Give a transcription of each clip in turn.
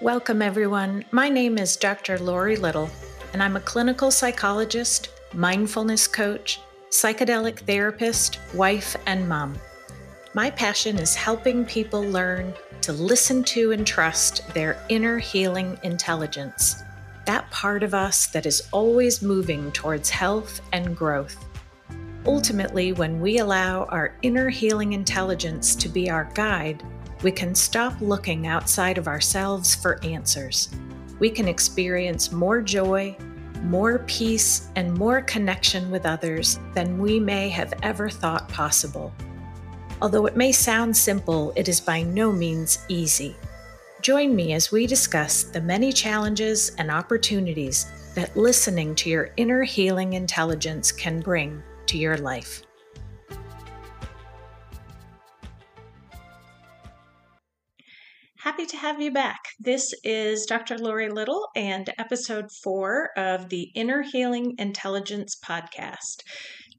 Welcome, everyone. My name is Dr. Laurie Little, and I'm a clinical psychologist, mindfulness coach, psychedelic therapist, wife, and mom. My passion is helping people learn to listen to and trust their inner healing intelligence, that part of us that is always moving towards health and growth. Ultimately, when we allow our inner healing intelligence to be our guide, we can stop looking outside of ourselves for answers. We can experience more joy, more peace, and more connection with others than we may have ever thought possible. Although it may sound simple, it is by no means easy. Join me as we discuss the many challenges and opportunities that listening to your inner healing intelligence can bring to your life. Happy to have you back. This is Dr. Laurie Little and episode four of the Inner Healing Intelligence podcast.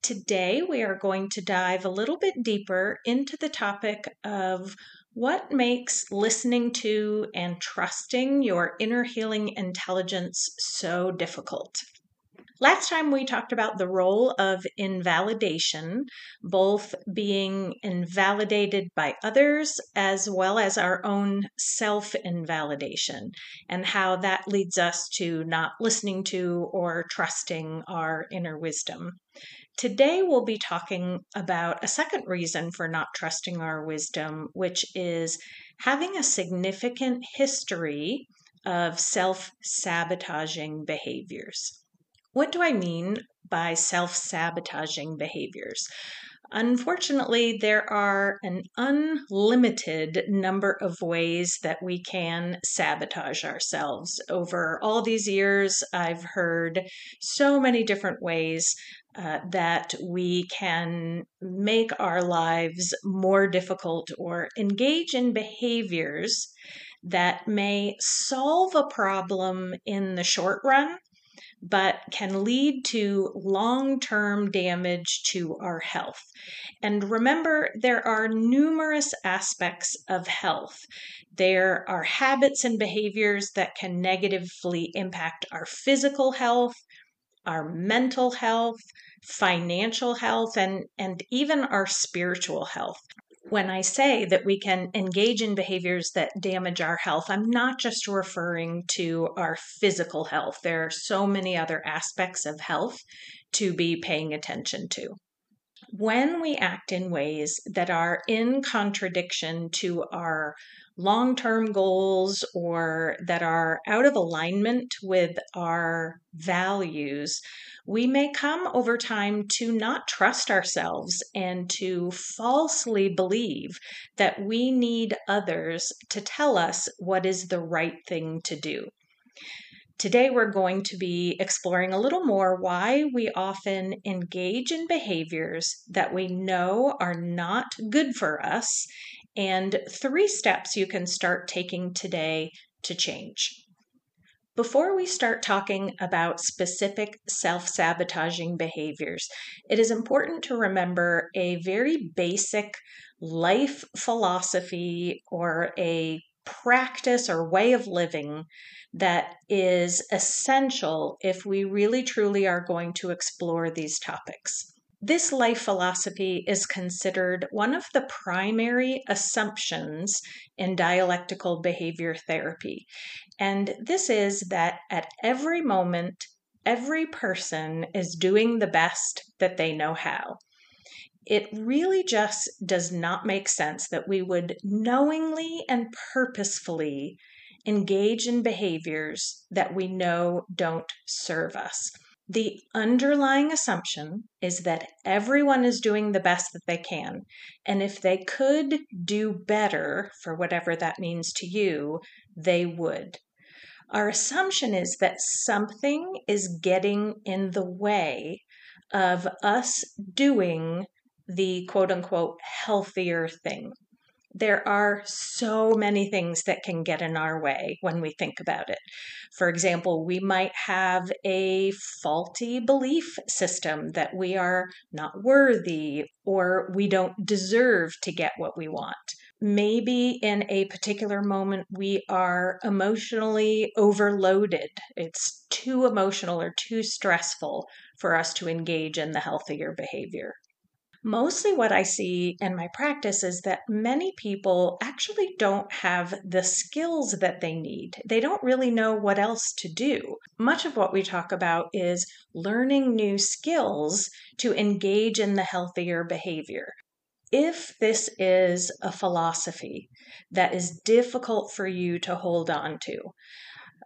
Today, we are going to dive a little bit deeper into the topic of what makes listening to and trusting your inner healing intelligence so difficult. Last time we talked about the role of invalidation, both being invalidated by others as well as our own self invalidation, and how that leads us to not listening to or trusting our inner wisdom. Today, we'll be talking about a second reason for not trusting our wisdom, which is having a significant history of self sabotaging behaviors. What do I mean by self sabotaging behaviors? Unfortunately, there are an unlimited number of ways that we can sabotage ourselves. Over all these years, I've heard so many different ways uh, that we can make our lives more difficult or engage in behaviors that may solve a problem in the short run but can lead to long term damage to our health. And remember, there are numerous aspects of health. There are habits and behaviors that can negatively impact our physical health, our mental health, financial health, and, and even our spiritual health when I say that we can engage in behaviors that damage our health, I'm not just referring to our physical health. There are so many other aspects of health to be paying attention to. When we act in ways that are in contradiction to our long term goals or that are out of alignment with our values, we may come over time to not trust ourselves and to falsely believe that we need others to tell us what is the right thing to do. Today, we're going to be exploring a little more why we often engage in behaviors that we know are not good for us and three steps you can start taking today to change. Before we start talking about specific self sabotaging behaviors, it is important to remember a very basic life philosophy or a practice or way of living that is essential if we really truly are going to explore these topics. This life philosophy is considered one of the primary assumptions in dialectical behavior therapy. And this is that at every moment, every person is doing the best that they know how. It really just does not make sense that we would knowingly and purposefully engage in behaviors that we know don't serve us. The underlying assumption is that everyone is doing the best that they can. And if they could do better, for whatever that means to you, they would. Our assumption is that something is getting in the way of us doing the quote unquote healthier thing there are so many things that can get in our way when we think about it. For example, we might have a faulty belief system that we are not worthy or we don't deserve to get what we want. maybe in a particular moment we are emotionally overloaded. It's too emotional or too stressful for us to engage in the healthier behavior. Mostly, what I see in my practice is that many people actually don't have the skills that they need. They don't really know what else to do. Much of what we talk about is learning new skills to engage in the healthier behavior if this is a philosophy that is difficult for you to hold on to,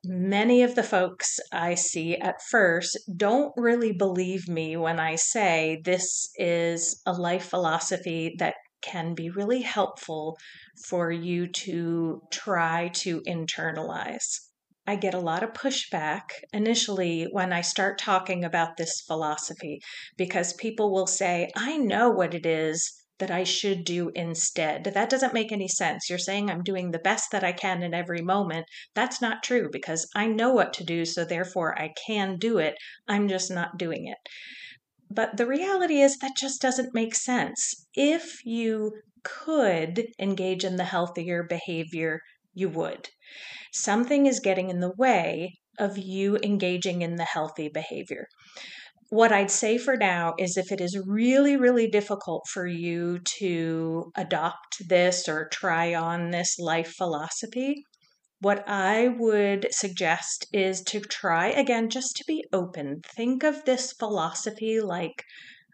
many of the folks I see at first don't really believe me when I say this is a life philosophy that can be really helpful for you to try to internalize. I get a lot of pushback initially when I start talking about this philosophy because people will say, I know what it is that I should do instead. That doesn't make any sense. You're saying I'm doing the best that I can in every moment. That's not true because I know what to do, so therefore I can do it. I'm just not doing it. But the reality is that just doesn't make sense. If you could engage in the healthier behavior, you would. Something is getting in the way of you engaging in the healthy behavior what I'd say for now is if it is really, really difficult for you to adopt this or try on this life philosophy, what I would suggest is to try again just to be open. Think of this philosophy like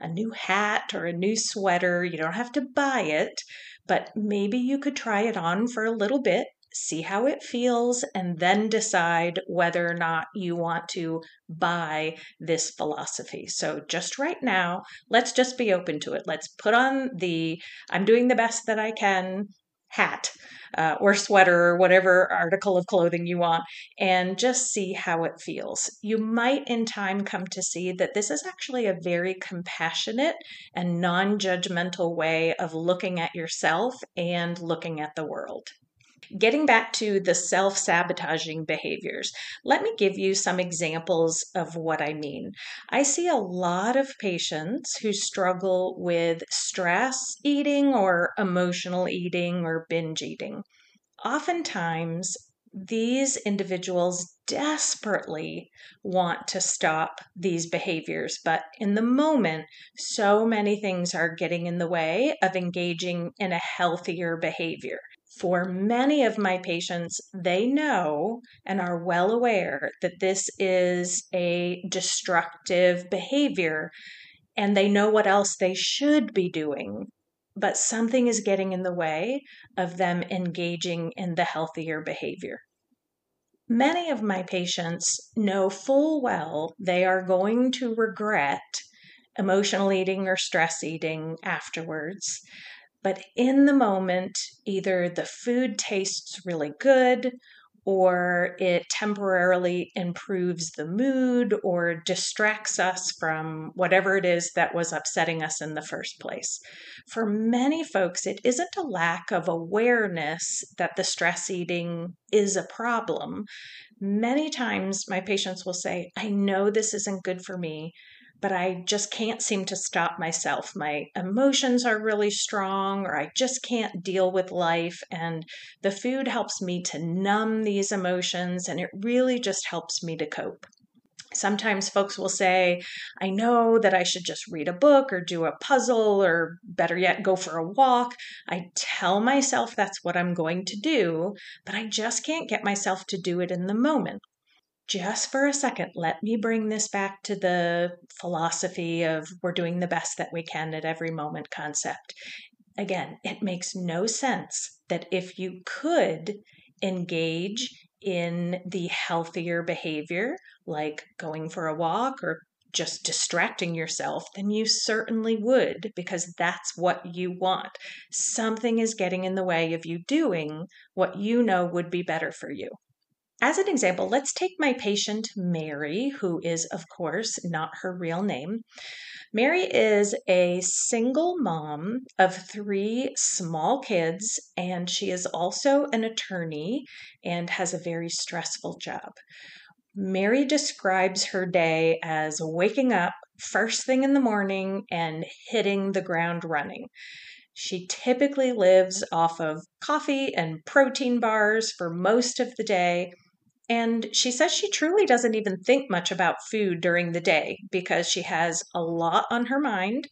a new hat or a new sweater. You don't have to buy it, but maybe you could try it on for a little bit see how it feels, and then decide whether or not you want to buy this philosophy. So, just right now, let's just be open to it. Let's put on the I'm doing the best that I can hat uh, or sweater or whatever article of clothing you want and just see how it feels. You might in time come to see that this is actually a very compassionate and non judgmental way of looking at yourself and looking at the world. Getting back to the self sabotaging behaviors, let me give you some examples of what I mean. I see a lot of patients who struggle with stress eating or emotional eating or binge eating. Oftentimes, these individuals desperately want to stop these behaviors, but in the moment, so many things are getting in the way of engaging in a healthier behavior for many of my patients, they know and are well aware that this is a destructive behavior and they know what else they should be doing. But something is getting in the way of them engaging in the healthier behavior. Many of my patients know full well they are going to regret emotional eating or stress eating afterwards. But in the moment, either the food tastes really good or it temporarily improves the mood or distracts us from whatever it is that was upsetting us in the first place. For many folks, it isn't a lack of awareness that the stress eating is a problem. Many times, my patients will say, I know this isn't good for me, but I just can't seem to stop myself. My emotions are really strong, or I just can't deal with life. And the food helps me to numb these emotions, and it really just helps me to cope. Sometimes folks will say, I know that I should just read a book or do a puzzle or better yet, go for a walk. I tell myself that's what I'm going to do, but I just can't get myself to do it in the moment just for a second, let me bring this back to the philosophy of we're doing the best that we can at every moment concept. Again, it makes no sense that if you could engage in the healthier behavior, like going for a walk or just distracting yourself, then you certainly would because that's what you want. Something is getting in the way of you doing what you know would be better for you. As an example, let's take my patient Mary, who is, of course, not her real name. Mary is a single mom of three small kids, and she is also an attorney and has a very stressful job. Mary describes her day as waking up first thing in the morning and hitting the ground running. She typically lives off of coffee and protein bars for most of the day. And she says she truly doesn't even think much about food during the day because she has a lot on her mind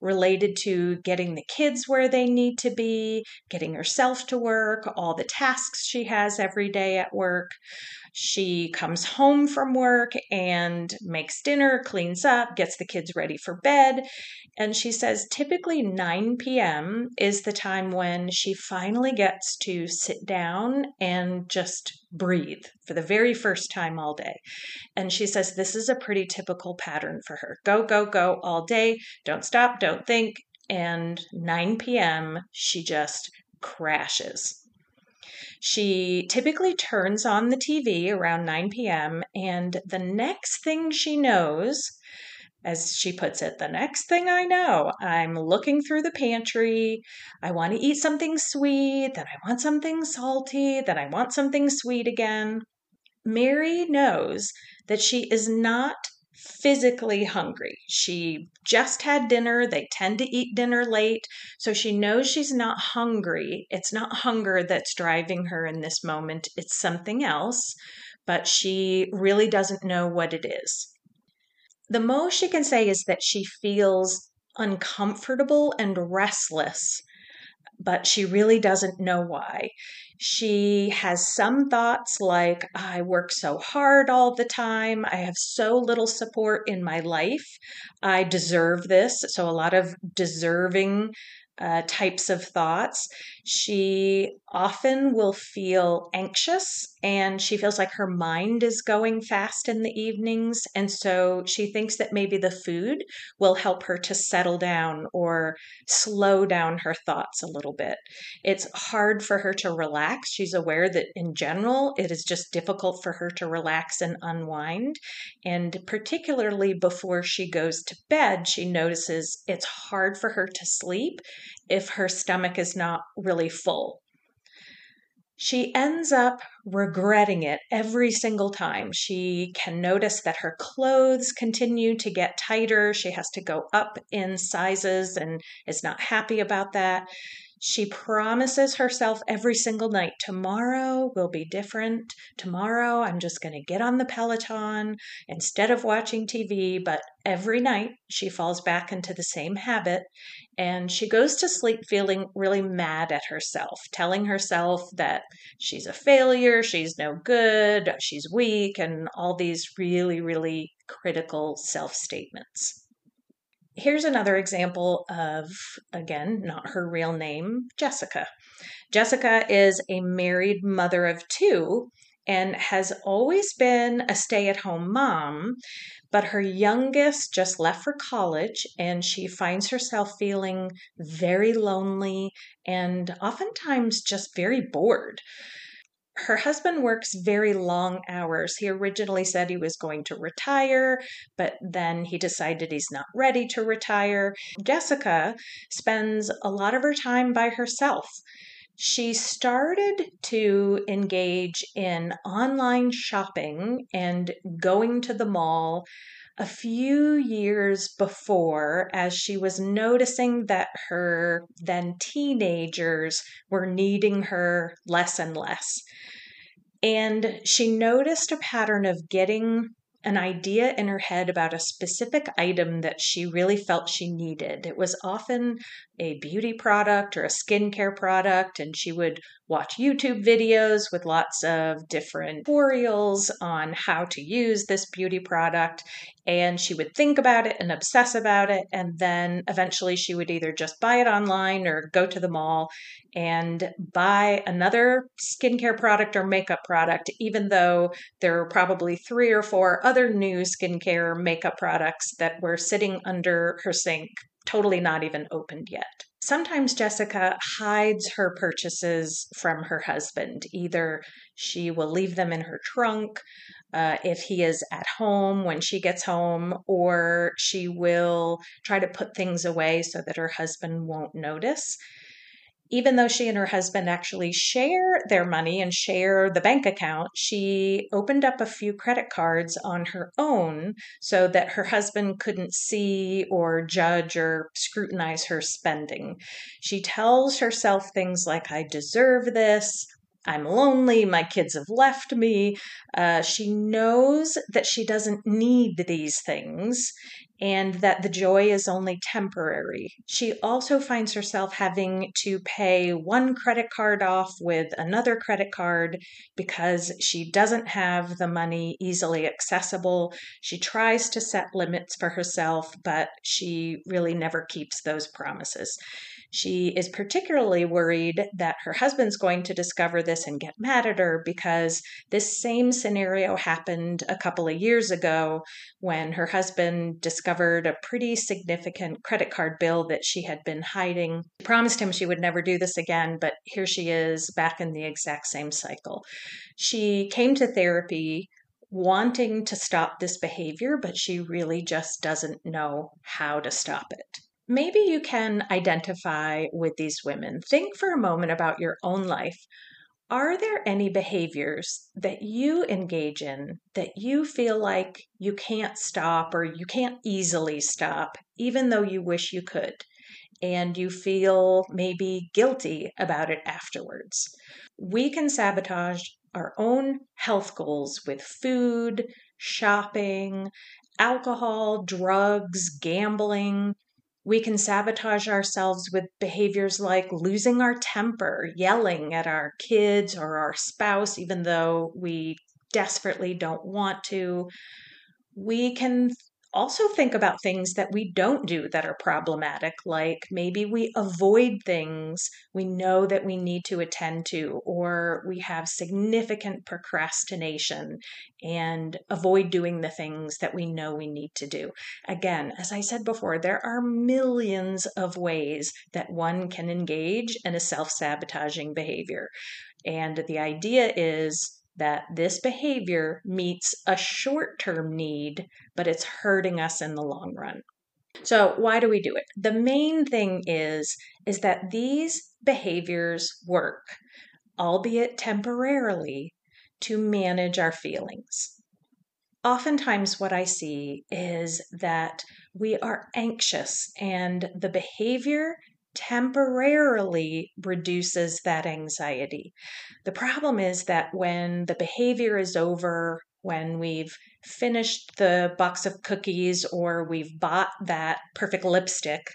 related to getting the kids where they need to be, getting herself to work, all the tasks she has every day at work. She comes home from work and makes dinner, cleans up, gets the kids ready for bed. And she says typically 9 p.m. is the time when she finally gets to sit down and just breathe for the very first time all day. And she says this is a pretty typical pattern for her go, go, go all day, don't stop, don't think. And 9 p.m., she just crashes. She typically turns on the TV around 9 p.m., and the next thing she knows, as she puts it, the next thing I know, I'm looking through the pantry. I want to eat something sweet, then I want something salty, then I want something sweet again. Mary knows that she is not physically hungry. She just had dinner. They tend to eat dinner late. So she knows she's not hungry. It's not hunger that's driving her in this moment, it's something else, but she really doesn't know what it is. The most she can say is that she feels uncomfortable and restless but she really doesn't know why. She has some thoughts like, I work so hard all the time. I have so little support in my life. I deserve this. So, a lot of deserving uh, types of thoughts. She often will feel anxious and she feels like her mind is going fast in the evenings. And so she thinks that maybe the food will help her to settle down or slow down her thoughts a little bit. It's hard for her to relax. She's aware that in general, it is just difficult for her to relax and unwind. And particularly before she goes to bed, she notices it's hard for her to sleep if her stomach is not really full. She ends up regretting it every single time. She can notice that her clothes continue to get tighter. She has to go up in sizes and is not happy about that. She promises herself every single night tomorrow will be different. Tomorrow I'm just going to get on the Peloton instead of watching TV. But every night she falls back into the same habit and she goes to sleep feeling really mad at herself, telling herself that she's a failure, she's no good, she's weak, and all these really, really critical self statements. Here's another example of, again, not her real name, Jessica. Jessica is a married mother of two and has always been a stay at home mom, but her youngest just left for college and she finds herself feeling very lonely and oftentimes just very bored her husband works very long hours. He originally said he was going to retire, but then he decided he's not ready to retire. Jessica spends a lot of her time by herself. She started to engage in online shopping and going to the mall a few years before as she was noticing that her then teenagers were needing her less and less. And she noticed a pattern of getting an idea in her head about a specific item that she really felt she needed. It was often a beauty product or a skincare product, and she would watch YouTube videos with lots of different tutorials on how to use this beauty product. And she would think about it and obsess about it. And then eventually she would either just buy it online or go to the mall and buy another skincare product or makeup product, even though there are probably three or four other new skincare makeup products that were sitting under her sink, totally not even opened yet. Sometimes Jessica hides her purchases from her husband. Either she will leave them in her trunk uh, if he is at home when she gets home, or she will try to put things away so that her husband won't notice. Even though she and her husband actually share their money and share the bank account, she opened up a few credit cards on her own so that her husband couldn't see or judge or scrutinize her spending. She tells herself things like, I deserve this. I'm lonely. My kids have left me. Uh, she knows that she doesn't need these things and that the joy is only temporary. She also finds herself having to pay one credit card off with another credit card because she doesn't have the money easily accessible. She tries to set limits for herself, but she really never keeps those promises. She is particularly worried that her husband's going to discover this and get mad at her because this same scenario happened a couple of years ago when her husband discovered a pretty significant credit card bill that she had been hiding. She promised him she would never do this again, but here she is back in the exact same cycle. She came to therapy wanting to stop this behavior, but she really just doesn't know how to stop it maybe you can identify with these women. Think for a moment about your own life. Are there any behaviors that you engage in that you feel like you can't stop or you can't easily stop, even though you wish you could? And you feel maybe guilty about it afterwards. We can sabotage our own health goals with food, shopping, alcohol, drugs, gambling, we can sabotage ourselves with behaviors like losing our temper, yelling at our kids or our spouse, even though we desperately don't want to. We can also think about things that we don't do that are problematic, like maybe we avoid things we know that we need to attend to, or we have significant procrastination and avoid doing the things that we know we need to do. Again, as I said before, there are millions of ways that one can engage in a self sabotaging behavior. And the idea is that this behavior meets a short term need, but it's hurting us in the long run. So, why do we do it? The main thing is is that these behaviors work, albeit temporarily, to manage our feelings. Oftentimes, what I see is that we are anxious and the behavior temporarily reduces that anxiety. The problem is that when the behavior is over, when we've finished the box of cookies or we've bought that perfect lipstick,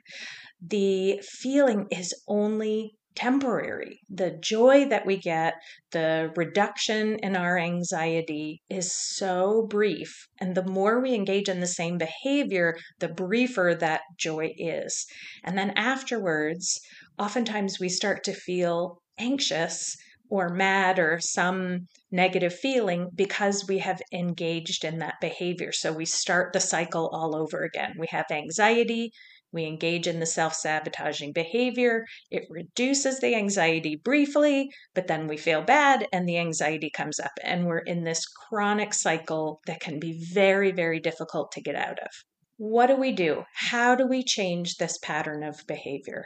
the feeling is only temporary. The joy that we get, the reduction in our anxiety is so brief. And the more we engage in the same behavior, the briefer that joy is. And then afterwards, oftentimes we start to feel anxious or mad or some negative feeling because we have engaged in that behavior. So we start the cycle all over again. We have anxiety, we engage in the self sabotaging behavior. It reduces the anxiety briefly, but then we feel bad and the anxiety comes up. And we're in this chronic cycle that can be very, very difficult to get out of. What do we do? How do we change this pattern of behavior?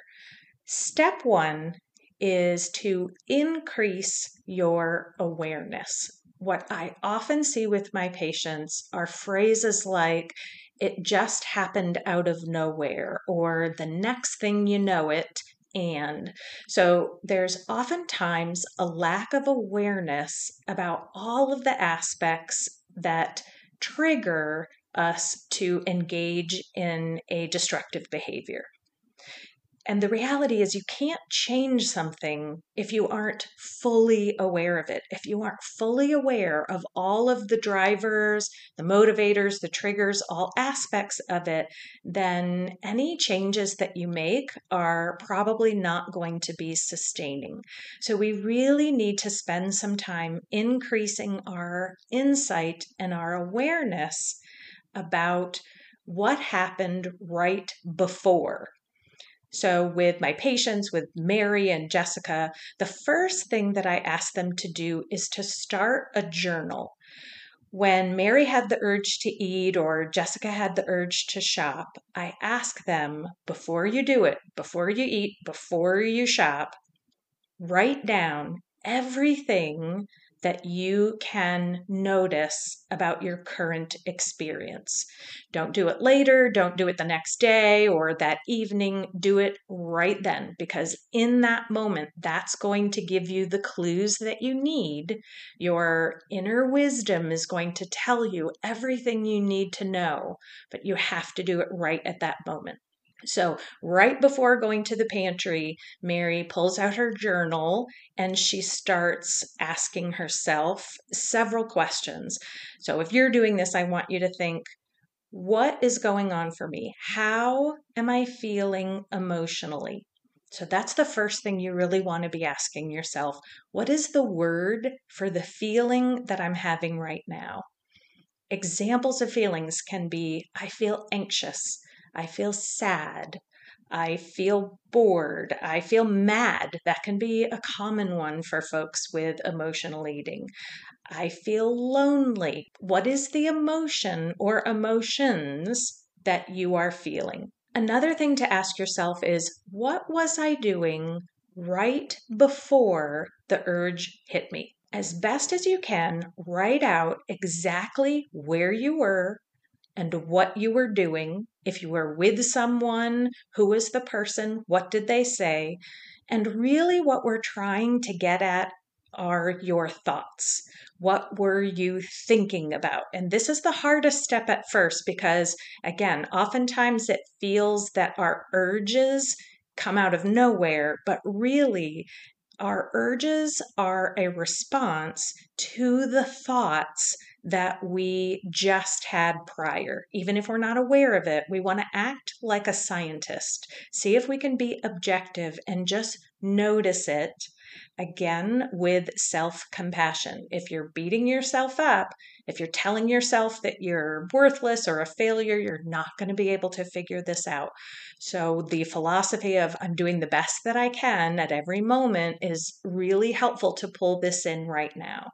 Step one is to increase your awareness. What I often see with my patients are phrases like, it just happened out of nowhere, or the next thing you know it, and so there's oftentimes a lack of awareness about all of the aspects that trigger us to engage in a destructive behavior. And the reality is, you can't change something if you aren't fully aware of it. If you aren't fully aware of all of the drivers, the motivators, the triggers, all aspects of it, then any changes that you make are probably not going to be sustaining. So, we really need to spend some time increasing our insight and our awareness about what happened right before so, with my patients, with Mary and Jessica, the first thing that I ask them to do is to start a journal. When Mary had the urge to eat or Jessica had the urge to shop, I ask them before you do it, before you eat, before you shop, write down everything that you can notice about your current experience. Don't do it later, don't do it the next day or that evening. Do it right then because in that moment, that's going to give you the clues that you need. Your inner wisdom is going to tell you everything you need to know, but you have to do it right at that moment. So, right before going to the pantry, Mary pulls out her journal and she starts asking herself several questions. So, if you're doing this, I want you to think what is going on for me? How am I feeling emotionally? So, that's the first thing you really want to be asking yourself. What is the word for the feeling that I'm having right now? Examples of feelings can be I feel anxious. I feel sad. I feel bored. I feel mad. That can be a common one for folks with emotional eating. I feel lonely. What is the emotion or emotions that you are feeling? Another thing to ask yourself is what was I doing right before the urge hit me? As best as you can, write out exactly where you were and what you were doing. If you were with someone, who was the person, what did they say? And really, what we're trying to get at are your thoughts. What were you thinking about? And this is the hardest step at first because, again, oftentimes it feels that our urges come out of nowhere, but really, our urges are a response to the thoughts that we just had prior. Even if we're not aware of it, we want to act like a scientist, see if we can be objective and just notice it again with self compassion. If you're beating yourself up, if you're telling yourself that you're worthless or a failure, you're not going to be able to figure this out. So, the philosophy of I'm doing the best that I can at every moment is really helpful to pull this in right now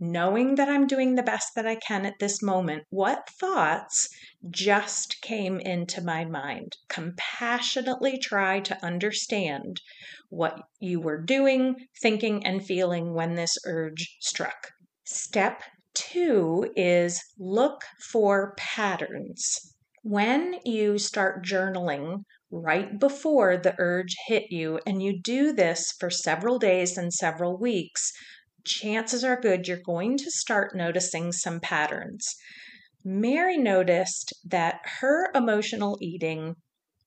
knowing that I'm doing the best that I can at this moment, what thoughts just came into my mind? Compassionately try to understand what you were doing, thinking, and feeling when this urge struck. Step two is look for patterns. When you start journaling right before the urge hit you, and you do this for several days and several weeks, chances are good you're going to start noticing some patterns. Mary noticed that her emotional eating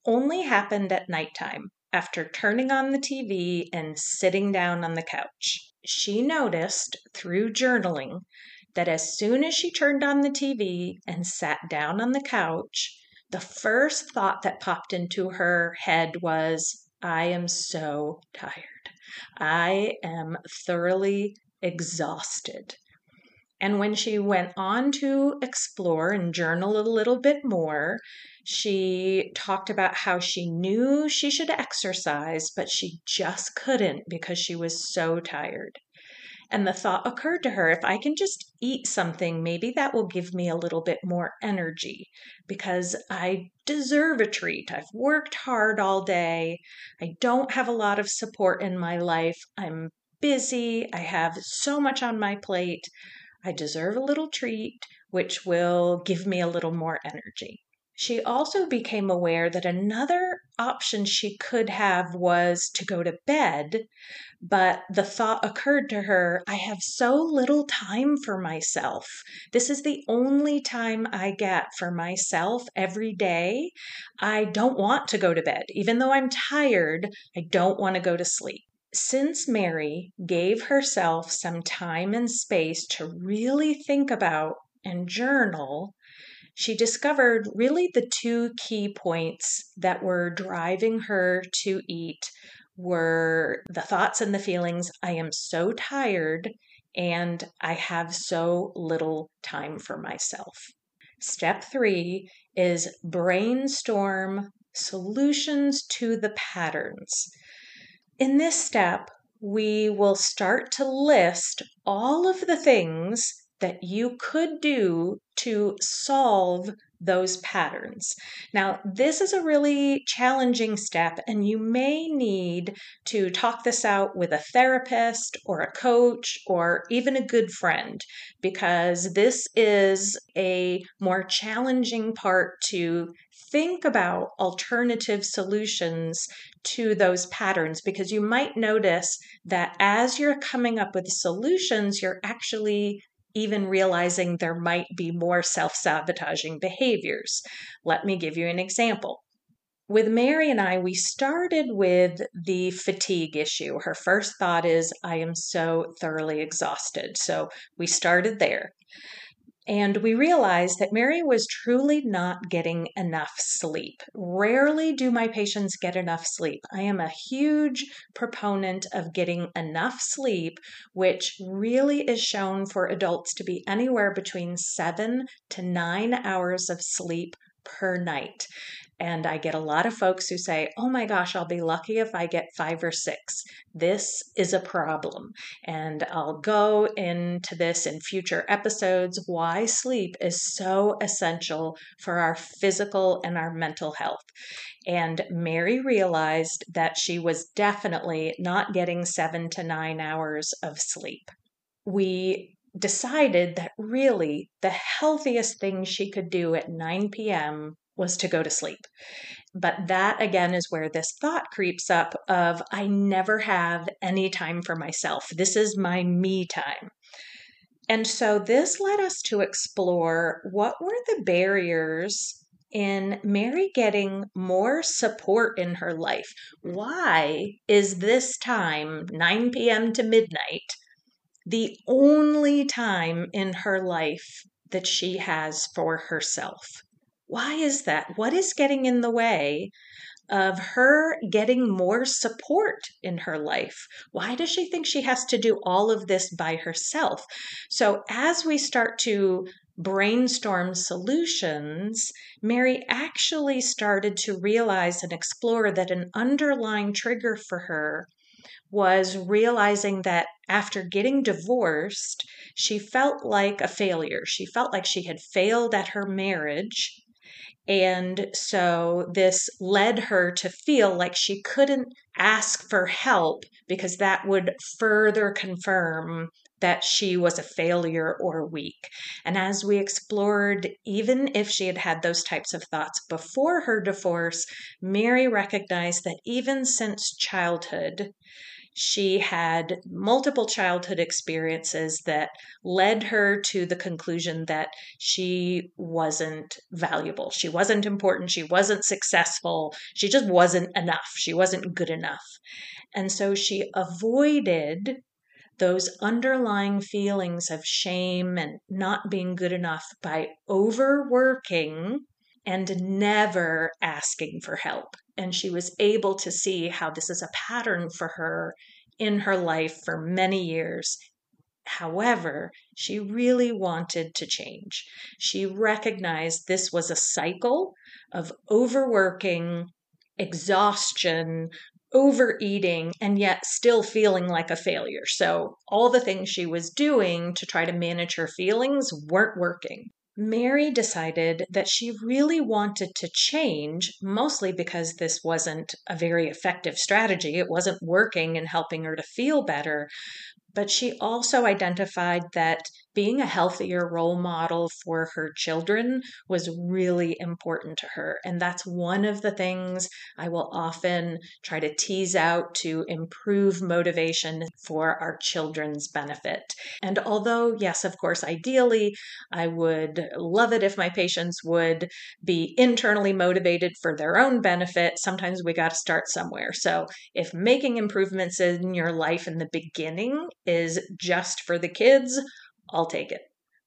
only happened at nighttime after turning on the TV and sitting down on the couch. She noticed through journaling that as soon as she turned on the TV and sat down on the couch, the first thought that popped into her head was, I am so tired. I am thoroughly exhausted. And when she went on to explore and journal a little bit more, she talked about how she knew she should exercise, but she just couldn't because she was so tired. And the thought occurred to her if I can just eat something, maybe that will give me a little bit more energy because I deserve a treat. I've worked hard all day. I don't have a lot of support in my life. I'm busy. I have so much on my plate. I deserve a little treat, which will give me a little more energy. She also became aware that another option she could have was to go to bed, but the thought occurred to her I have so little time for myself. This is the only time I get for myself every day. I don't want to go to bed. Even though I'm tired, I don't want to go to sleep. Since Mary gave herself some time and space to really think about and journal, she discovered really the two key points that were driving her to eat were the thoughts and the feelings I am so tired and I have so little time for myself. Step three is brainstorm solutions to the patterns. In this step, we will start to list all of the things that you could do to solve those patterns. Now, this is a really challenging step, and you may need to talk this out with a therapist or a coach or even a good friend because this is a more challenging part to think about alternative solutions to those patterns because you might notice that as you're coming up with solutions, you're actually even realizing there might be more self sabotaging behaviors. Let me give you an example. With Mary and I, we started with the fatigue issue. Her first thought is, I am so thoroughly exhausted. So we started there. And we realized that Mary was truly not getting enough sleep. Rarely do my patients get enough sleep. I am a huge proponent of getting enough sleep, which really is shown for adults to be anywhere between seven to nine hours of sleep per night. And I get a lot of folks who say, oh my gosh, I'll be lucky if I get five or six. This is a problem. And I'll go into this in future episodes why sleep is so essential for our physical and our mental health. And Mary realized that she was definitely not getting seven to nine hours of sleep. We decided that really the healthiest thing she could do at 9 p.m was to go to sleep. But that again is where this thought creeps up of I never have any time for myself. This is my me time. And so this led us to explore what were the barriers in Mary getting more support in her life. Why is this time, 9 p.m. to midnight, the only time in her life that she has for herself? Why is that? What is getting in the way of her getting more support in her life? Why does she think she has to do all of this by herself? So, as we start to brainstorm solutions, Mary actually started to realize and explore that an underlying trigger for her was realizing that after getting divorced, she felt like a failure. She felt like she had failed at her marriage and so this led her to feel like she couldn't ask for help because that would further confirm that she was a failure or weak. And as we explored, even if she had had those types of thoughts before her divorce, Mary recognized that even since childhood, she had multiple childhood experiences that led her to the conclusion that she wasn't valuable. She wasn't important. She wasn't successful. She just wasn't enough. She wasn't good enough. And so she avoided those underlying feelings of shame and not being good enough by overworking and never asking for help. And she was able to see how this is a pattern for her in her life for many years. However, she really wanted to change. She recognized this was a cycle of overworking, exhaustion, overeating, and yet still feeling like a failure. So, all the things she was doing to try to manage her feelings weren't working. Mary decided that she really wanted to change, mostly because this wasn't a very effective strategy. It wasn't working and helping her to feel better. But she also identified that being a healthier role model for her children was really important to her. And that's one of the things I will often try to tease out to improve motivation for our children's benefit. And although, yes, of course, ideally, I would love it if my patients would be internally motivated for their own benefit, sometimes we got to start somewhere. So if making improvements in your life in the beginning is just for the kids, I'll take it.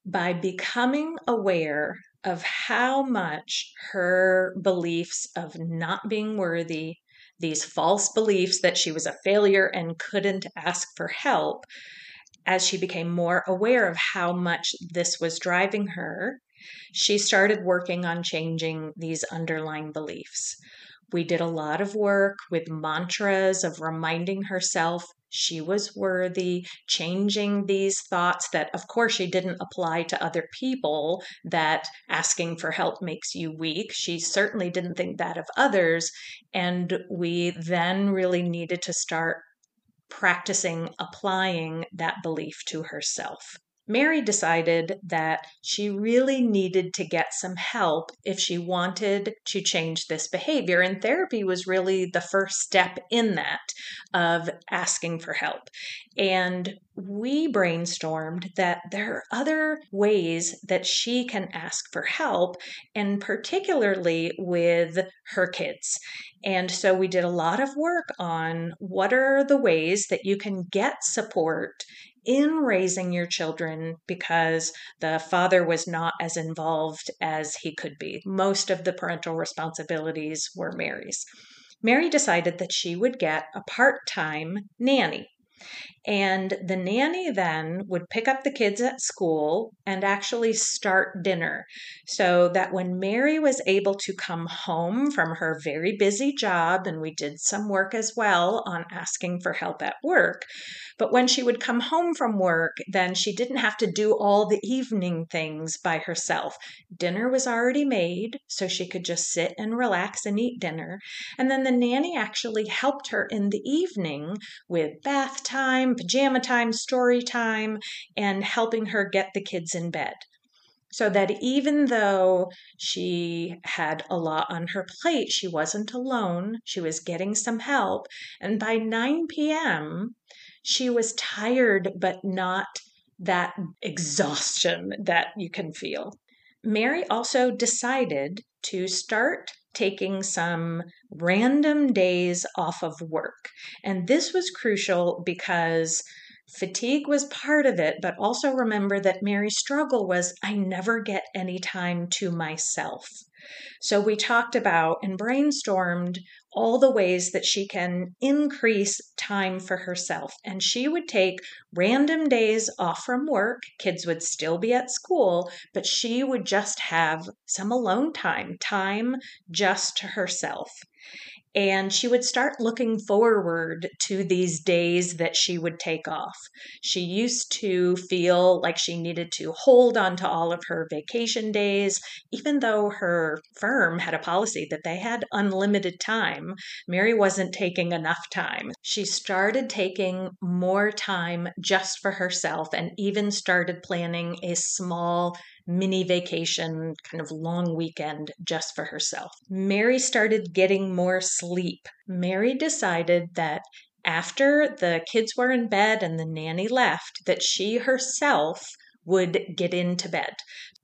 By becoming aware of how much her beliefs of not being worthy, these false beliefs that she was a failure and couldn't ask for help, as she became more aware of how much this was driving her, she started working on changing these underlying beliefs. We did a lot of work with mantras of reminding herself she was worthy, changing these thoughts that, of course, she didn't apply to other people, that asking for help makes you weak. She certainly didn't think that of others. And we then really needed to start practicing applying that belief to herself. Mary decided that she really needed to get some help if she wanted to change this behavior. And therapy was really the first step in that of asking for help. And we brainstormed that there are other ways that she can ask for help, and particularly with her kids. And so we did a lot of work on what are the ways that you can get support in raising your children because the father was not as involved as he could be. Most of the parental responsibilities were Mary's. Mary decided that she would get a part time nanny. And the nanny then would pick up the kids at school and actually start dinner so that when Mary was able to come home from her very busy job, and we did some work as well on asking for help at work, but when she would come home from work, then she didn't have to do all the evening things by herself. Dinner was already made, so she could just sit and relax and eat dinner. And then the nanny actually helped her in the evening with bath time, pajama time, story time, and helping her get the kids in bed so that even though she had a lot on her plate, she wasn't alone. She was getting some help. And by 9 p.m., she was tired, but not that exhaustion that you can feel. Mary also decided to start taking some random days off of work. And this was crucial because fatigue was part of it, but also remember that Mary's struggle was I never get any time to myself. So we talked about and brainstormed all the ways that she can increase time for herself. And she would take random days off from work. Kids would still be at school, but she would just have some alone time, time just to herself and she would start looking forward to these days that she would take off. She used to feel like she needed to hold on to all of her vacation days, even though her firm had a policy that they had unlimited time. Mary wasn't taking enough time. She started taking more time just for herself and even started planning a small mini vacation, kind of long weekend just for herself. Mary started getting more sleep. Mary decided that after the kids were in bed and the nanny left, that she herself would get into bed.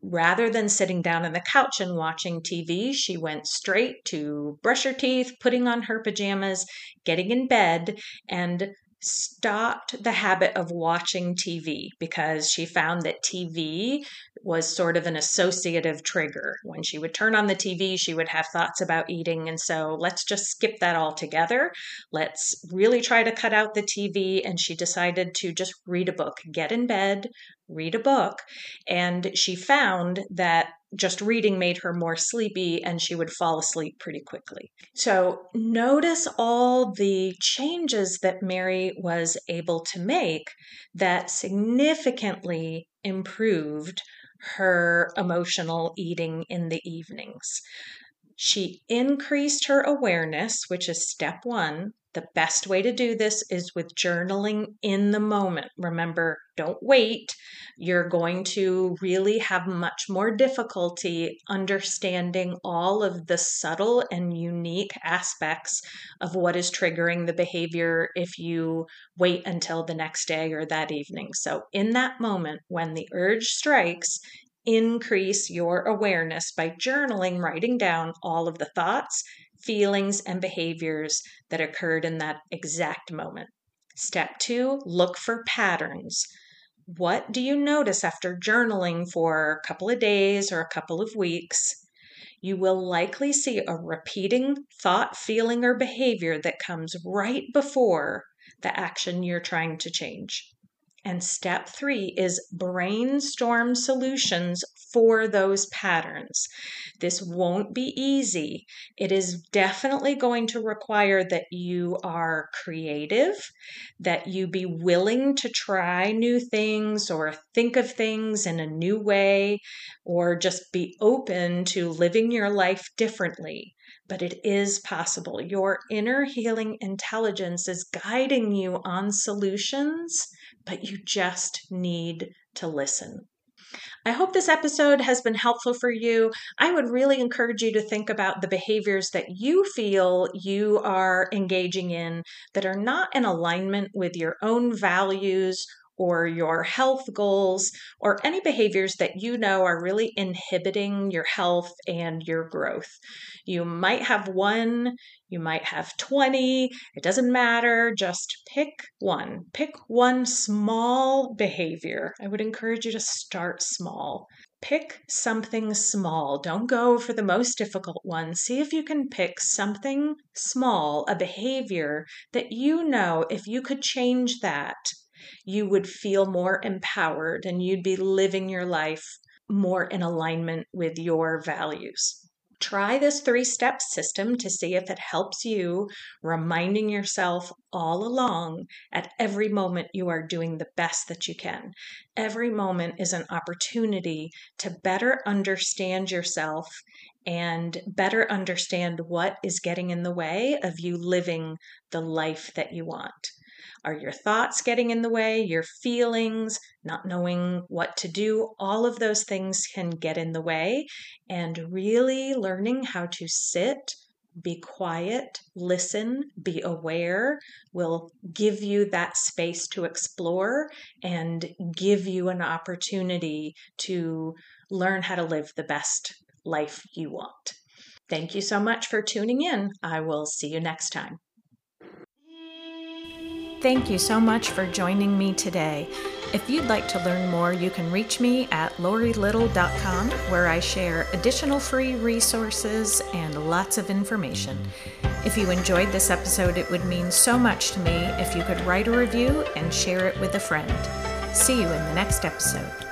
Rather than sitting down on the couch and watching TV, she went straight to brush her teeth, putting on her pajamas, getting in bed, and stopped the habit of watching TV because she found that TV was sort of an associative trigger. When she would turn on the TV, she would have thoughts about eating. And so let's just skip that altogether. Let's really try to cut out the TV. And she decided to just read a book, get in bed, read a book. And she found that just reading made her more sleepy and she would fall asleep pretty quickly. So, notice all the changes that Mary was able to make that significantly improved her emotional eating in the evenings. She increased her awareness, which is step one. The best way to do this is with journaling in the moment. Remember, don't wait. You're going to really have much more difficulty understanding all of the subtle and unique aspects of what is triggering the behavior if you wait until the next day or that evening. So, in that moment, when the urge strikes, increase your awareness by journaling, writing down all of the thoughts, feelings, and behaviors that occurred in that exact moment. Step two, look for patterns. What do you notice after journaling for a couple of days or a couple of weeks? You will likely see a repeating thought, feeling, or behavior that comes right before the action you're trying to change. And step three is brainstorm solutions for those patterns. This won't be easy. It is definitely going to require that you are creative, that you be willing to try new things or think of things in a new way, or just be open to living your life differently but it is possible. Your inner healing intelligence is guiding you on solutions, but you just need to listen. I hope this episode has been helpful for you. I would really encourage you to think about the behaviors that you feel you are engaging in that are not in alignment with your own values or your health goals or any behaviors that you know are really inhibiting your health and your growth. You might have one, you might have 20, it doesn't matter. Just pick one. Pick one small behavior. I would encourage you to start small. Pick something small. Don't go for the most difficult one. See if you can pick something small, a behavior that you know if you could change that, you would feel more empowered and you'd be living your life more in alignment with your values. Try this three step system to see if it helps you, reminding yourself all along at every moment you are doing the best that you can. Every moment is an opportunity to better understand yourself and better understand what is getting in the way of you living the life that you want. Are your thoughts getting in the way? Your feelings, not knowing what to do? All of those things can get in the way. And really learning how to sit, be quiet, listen, be aware will give you that space to explore and give you an opportunity to learn how to live the best life you want. Thank you so much for tuning in. I will see you next time. Thank you so much for joining me today. If you'd like to learn more, you can reach me at laurielittle.com where I share additional free resources and lots of information. If you enjoyed this episode, it would mean so much to me if you could write a review and share it with a friend. See you in the next episode.